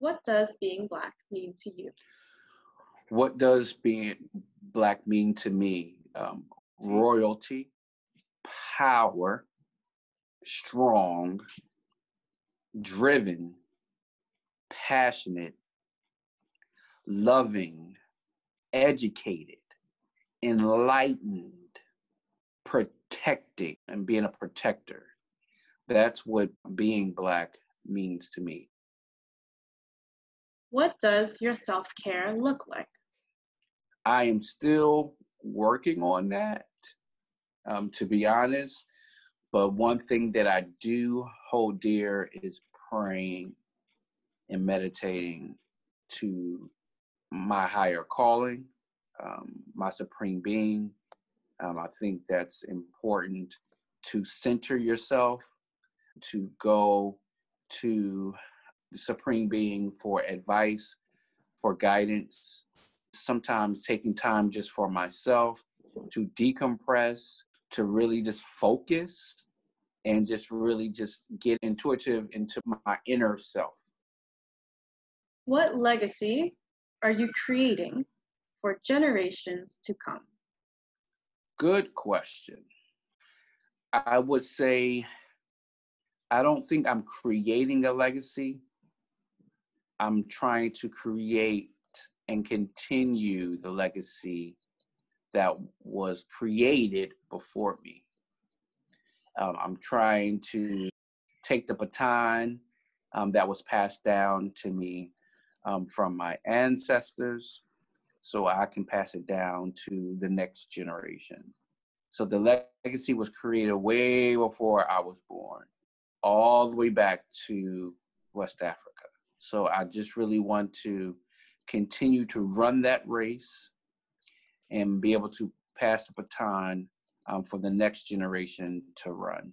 What does being Black mean to you? What does being Black mean to me? Um, royalty, power, strong, driven, passionate, loving, educated, enlightened, protecting, and being a protector. That's what being Black means to me. What does your self care look like? I am still working on that, um, to be honest. But one thing that I do hold dear is praying and meditating to my higher calling, um, my supreme being. Um, I think that's important to center yourself, to go to supreme being for advice, for guidance, sometimes taking time just for myself to decompress, to really just focus and just really just get intuitive into my inner self. What legacy are you creating for generations to come? Good question. I would say I don't think I'm creating a legacy. I'm trying to create and continue the legacy that was created before me. Um, I'm trying to take the baton um, that was passed down to me um, from my ancestors so I can pass it down to the next generation. So the legacy was created way before I was born, all the way back to West Africa. So I just really want to continue to run that race and be able to pass the baton um, for the next generation to run.